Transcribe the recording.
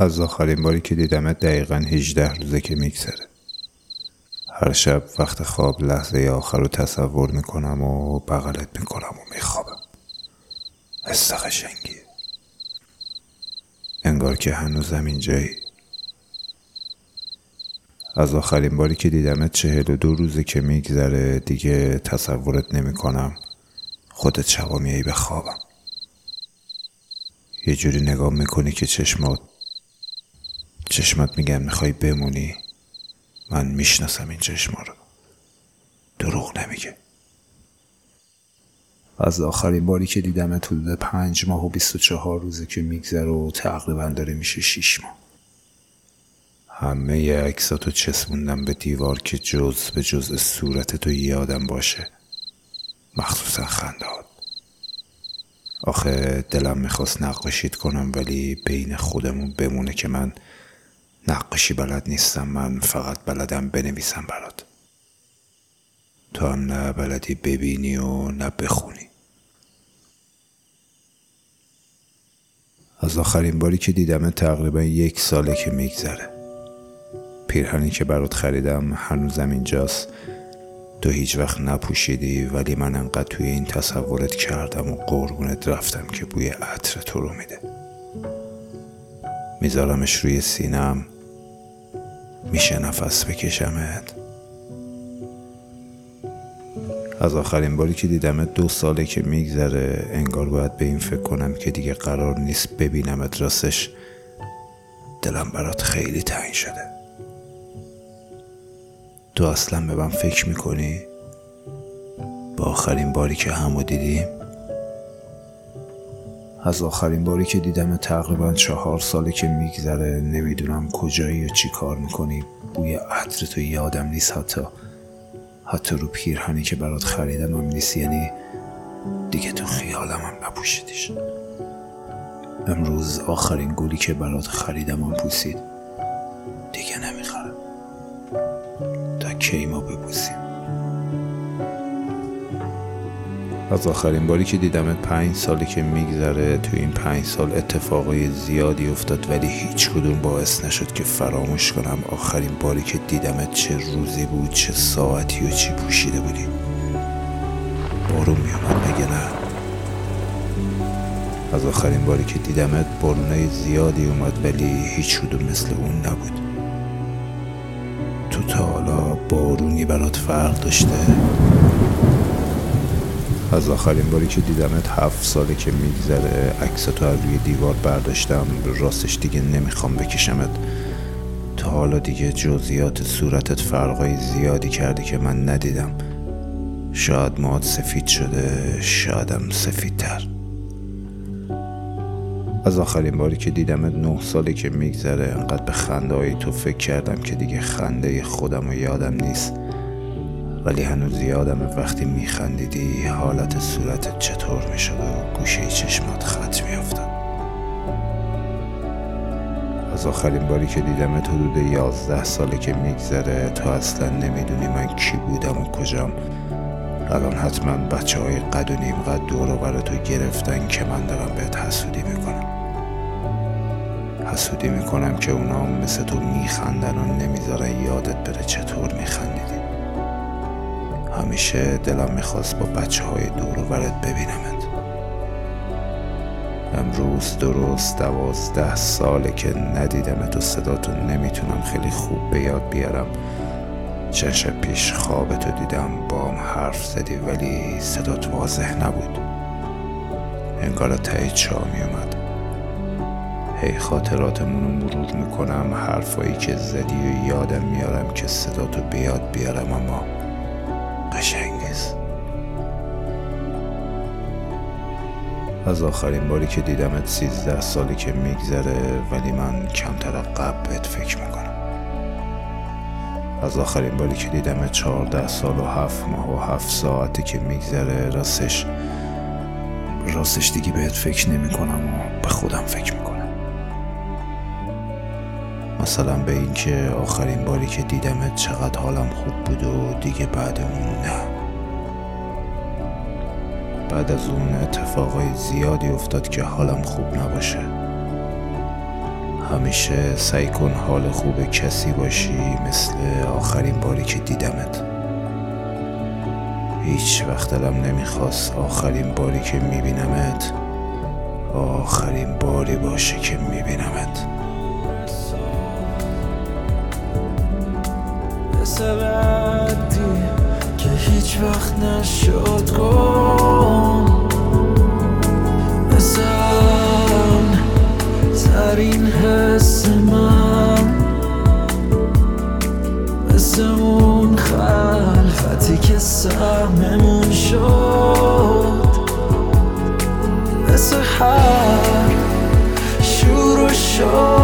از آخرین باری که دیدمت دقیقا 18 روزه که میگذره. هر شب وقت خواب لحظه آخر رو تصور می‌کنم و بغلت می‌کنم و میخوابم. حس قشنگیه انگار که هنوزم اینجایی. از آخرین باری که دیدمت چهل و دو روزه که میگذره دیگه تصورت نمی‌کنم. خودت شبا میایی به یه جوری نگاه می‌کنی که چشمات چشمات میگن می‌خوای بمونی؟ من می‌شناسم این چشما رو. دروغ نمیگه. از آخرین باری که دیدم حدود پنج ماه و بیست و چهار روزه که میگذره و تقریبا داره میشه شیش ماه. همه عکساتو چسبوندم به دیوار که جز به جز صورت تو یادم باشه. مخصوصا خندهات آخه دلم می‌خواست نقاشیت کنم ولی بین خودمون بمونه که من نقاشی بلد نیستم من فقط بلدم بنویسم برات. تو هم نه بلدی ببینی و نه بخونی. از آخرین باری که دیدم تقریبا یک ساله که میگذره. پیرهنی که برات خریدم هنوزم اینجاست. تو هیچ وقت نپوشیدی ولی من انقدر توی این تصورت کردم و قربونت رفتم که بوی عطر تو رو میده. میذارمش روی سینم میشه نفس بکشمت از آخرین باری که دیدمت دو ساله که میگذره انگار باید به این فکر کنم که دیگه قرار نیست ببینمت راستش دلم برات خیلی تنگ شده تو اصلا به من فکر می‌کنی؟ با آخرین باری که همو دیدیم؟ از آخرین باری که دیدم تقریبا چهار ساله که میگذره نمی‌دونم کجایی و چی کار می‌کنی. بوی عطر تو یادم نیست حتی. حتی رو پیرهنی که برات خریدم هم نیست. یعنی دیگه تو خیالم هم نپوشیدیش امروز آخرین گلی که برات خریدم هم پوسید. دیگه نمی‌خرم. تا کی ما بپوسیم؟ از آخرین باری که دیدمت پنج سالی که میگذره تو این پنج سال اتفاقای زیادی افتاد ولی هیچ کدوم باعث نشد که فراموش کنم آخرین باری که دیدمت چه روزی بود چه ساعتی و چی پوشیده بودی. بارون میومد مگه نه؟ از آخرین باری که دیدمت بارونای زیادی اومد ولی هیچ کدوم مثل اون نبود. تو تا حالا بارونی برات فرق داشته؟ از آخرین باری که دیدمت هفت ساله که میگذره. عکس تو از روی دیوار برداشتم. راستش دیگه نمی‌خوام بکشمت. تا حالا دیگه جزئیات صورتت فرقای زیادی کردی که من ندیدم. شاید ماد سفید شده شادم سفیدتر. از آخرین باری که دیدمت نه سالی که میگذره. انقدر به خنده تو فکر کردم که دیگه خنده خودم و یادم نیست. ولی هنوز یادم وقتی میخندیدی حالت صورتت چطور می‌شد و گوشه چشمات خط میافتاد. از آخرین باری که دیدم حدود یازده ساله که میگذره تا اصلا نمی‌دونی من کی بودم و کجام. الان حتما بچه های قد و نیم قد دور و تو گرفتن که من دارم بهت حسودی می‌کنم. حسودی می‌کنم که اونا مثل تو میخندن و نمی‌ذارن یادت بره چطور میخندیدی. همیشه دلم می‌خواست با بچه های دور و برت ببینمت. امروز درست دوازده ساله که ندیدمت و صداتو نمی‌تونم خیلی خوب به یاد بیارم. شب پیش خوابتو دیدم بام حرف زدی ولی صدات واضح نبود. انگار تایی چا میومد هی خاطراتمون رو مرور می‌کنم حرفایی که زدی و یادم میارم که صداتو بیاد بیارم اما قشنگ نیست از آخرین باری که دیدمت سیزده سالی که میگذره ولی من کمتر قبل بهت فکر می‌کنم. از آخرین باری که دیدمت چهارده سال و هفت ماه و هفت ساعتی که میگذره راستش راستش دیگه بهت فکر نمی‌کنم و به خودم فکر می‌کنم. مثلا به اینکه آخرین باری که دیدمت چقدر حالم خوب بود و دیگه بعد اون نه. بعد از اون اتفاقای زیادی افتاد که حالم خوب نباشه. همیشه سعی کن حال خوب کسی باشی مثل آخرین باری که دیدمت. هیچ وقت دلم نمی‌خواست آخرین باری که میبینمت آخرین باری باشه که میبینمت. که هیچ وقت نشد گم. مثل ترین حس من مثل اون خلفتی که سهممون شد. مثل هر شور و شوق